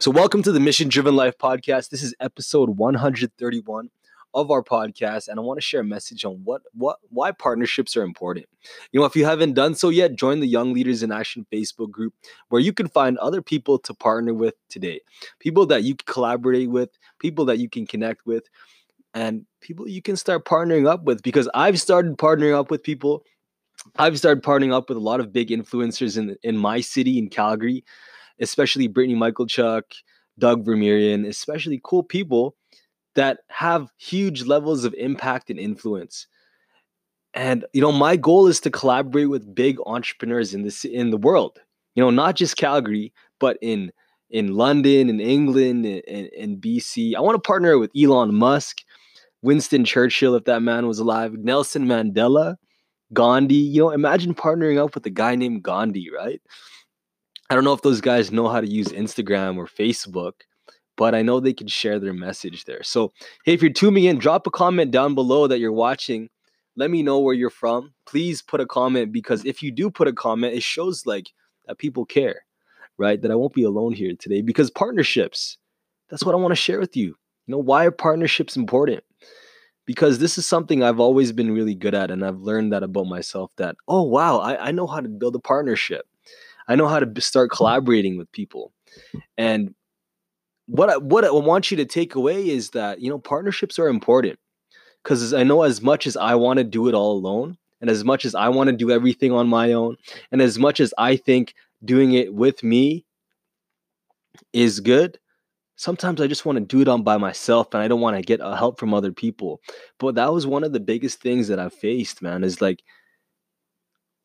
So, welcome to the Mission Driven Life podcast. This is episode 131 of our podcast, and I want to share a message on what what why partnerships are important. You know, if you haven't done so yet, join the Young Leaders in Action Facebook group where you can find other people to partner with today, people that you can collaborate with, people that you can connect with, and people you can start partnering up with. Because I've started partnering up with people. I've started partnering up with a lot of big influencers in in my city in Calgary especially Brittany Michalchuk, Doug Vermeerian, especially cool people that have huge levels of impact and influence. And you know, my goal is to collaborate with big entrepreneurs in this in the world. You know, not just Calgary, but in in London, in England, in, in BC. I want to partner with Elon Musk, Winston Churchill, if that man was alive, Nelson Mandela, Gandhi. You know, imagine partnering up with a guy named Gandhi, right? I don't know if those guys know how to use Instagram or Facebook, but I know they can share their message there. So, hey, if you're tuning in, drop a comment down below that you're watching. Let me know where you're from. Please put a comment because if you do put a comment, it shows like that people care, right? That I won't be alone here today because partnerships, that's what I want to share with you. You know, why are partnerships important? Because this is something I've always been really good at, and I've learned that about myself that, oh, wow, I, I know how to build a partnership I know how to start collaborating with people. And what I, what I want you to take away is that you know partnerships are important because I know as much as I want to do it all alone, and as much as I want to do everything on my own, and as much as I think doing it with me is good, sometimes I just want to do it on by myself and I don't want to get uh, help from other people. But that was one of the biggest things that I faced, man, is like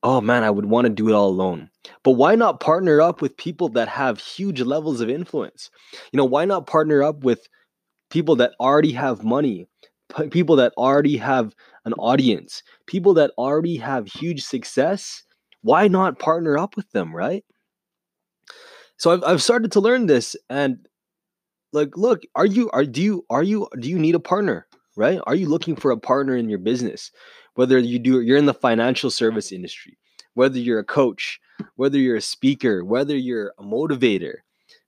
oh man, I would want to do it all alone. But why not partner up with people that have huge levels of influence? You know, why not partner up with people that already have money, people that already have an audience, people that already have huge success? Why not partner up with them, right? So I've, I've started to learn this and like look are you are do you are you do you need a partner right are you looking for a partner in your business whether you do you're in the financial service industry, whether you're a coach, whether you're a speaker, whether you're a motivator,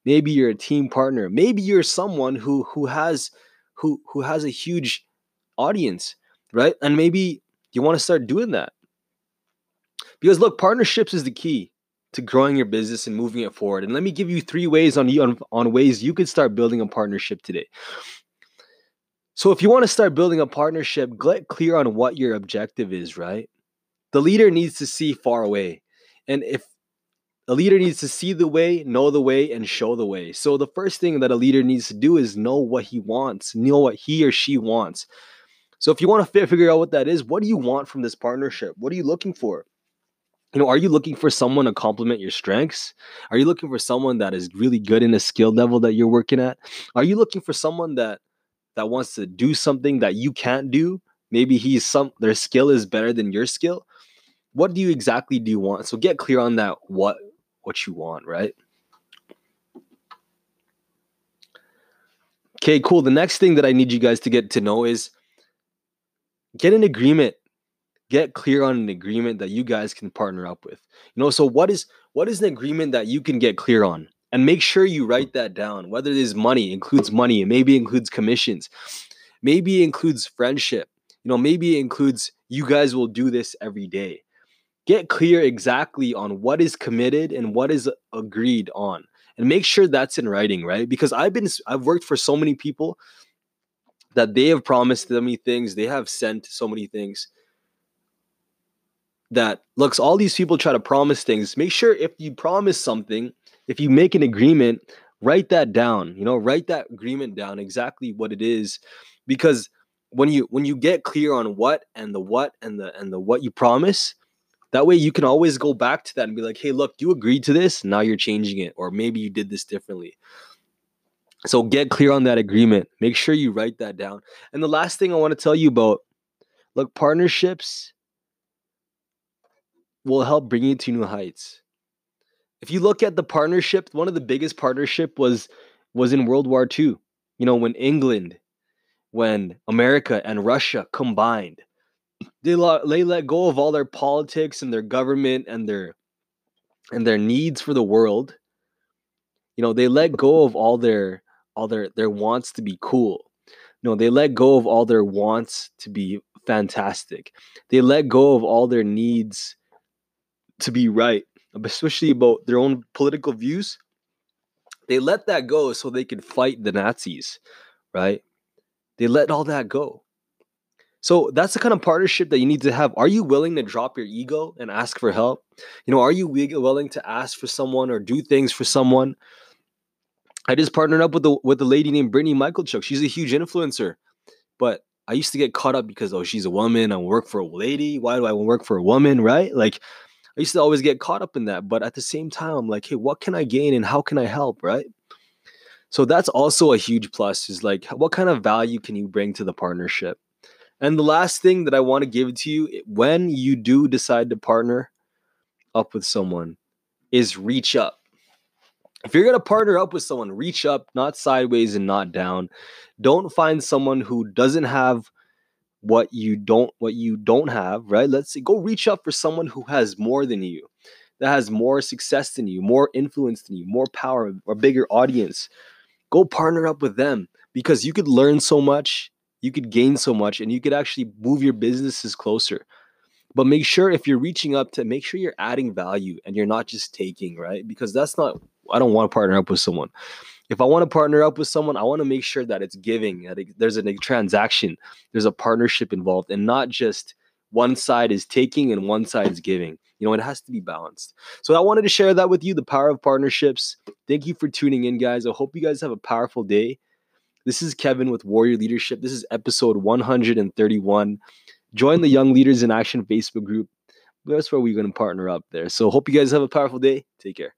maybe you're a team partner, maybe you're someone who who has who who has a huge audience, right? And maybe you want to start doing that. Because look, partnerships is the key to growing your business and moving it forward. And let me give you three ways on on, on ways you could start building a partnership today. So if you want to start building a partnership, get clear on what your objective is, right? The leader needs to see far away. And if a leader needs to see the way, know the way, and show the way. So the first thing that a leader needs to do is know what he wants, know what he or she wants. So if you want to figure out what that is, what do you want from this partnership? What are you looking for? You know, are you looking for someone to complement your strengths? Are you looking for someone that is really good in a skill level that you're working at? Are you looking for someone that that wants to do something that you can't do maybe he's some their skill is better than your skill what do you exactly do you want? So get clear on that what what you want right? Okay cool. The next thing that i need you guys to get to know is get an agreement. Get clear on an agreement that you guys can partner up with. You know so what is what is an agreement that you can get clear on? And make sure you write that down whether it is money includes money it maybe includes commissions maybe includes friendship you know maybe includes you guys will do this every day get clear exactly on what is committed and what is agreed on and make sure that's in writing right because i've been i've worked for so many people that they have promised me things they have sent so many things that looks all these people try to promise things make sure if you promise something if you make an agreement, write that down. You know, write that agreement down exactly what it is, because when you when you get clear on what and the what and the and the what you promise, that way you can always go back to that and be like, hey, look, you agreed to this. Now you're changing it, or maybe you did this differently. So get clear on that agreement. Make sure you write that down. And the last thing I want to tell you about look, partnerships will help bring you to new heights if you look at the partnership, one of the biggest partnership was was in World War II. You know, when England, when America and Russia combined, they let, they let go of all their politics and their government and their and their needs for the world You know, they let go of all their all their their wants to be cool. Know, they let go of all their wants to be fantastic. They let go of all their needs to be right, especially about their own political views. They let that go so they could fight the Nazis, right? They let all that go. So that's the kind of partnership that you need to have. Are you willing to drop your ego and ask for help? You know, are you willing to ask for someone or do things for someone? I just partnered up with the with a lady named Brittany Michaelchuk. She's a huge influencer, but I used to get caught up because oh she's a woman. I work for a lady. Why do I work for a woman? Right? Like I used to always get caught up in that. But at the same time, I'm like, hey, what can I gain and how can I help? Right? So that's also a huge plus. Is like, what kind of value can you bring to the partnership? And the last thing that I want to give to you when you do decide to partner up with someone is reach up if you're going to partner up with someone, reach up, not sideways and not down. Don't find someone who doesn't have what you don't what you don't have, right? Let's say go reach up for someone who has more than you. That has more success than you, more influence than you, more power, or bigger audience. Go partner up with them because you could learn so much, you could gain so much, and you could actually move your businesses closer. But make sure if you're reaching up to make sure you're adding value and you're not just taking, right? Because that's not I don't want to partner up with someone. If I want to partner up with someone, I want to make sure that it's giving, that it, there's a transaction, there's a partnership involved, and not just one side is taking and one side is giving. You know, it has to be balanced. So I wanted to share that with you, the power of partnerships. Thank you for tuning in, guys. I hope you guys have a powerful day. This is Kevin with Warrior Leadership. This is episode 131. Join the Young Leaders in Action Facebook group. That's where we're going to partner up there. So, hope you guys have a powerful day. Take care.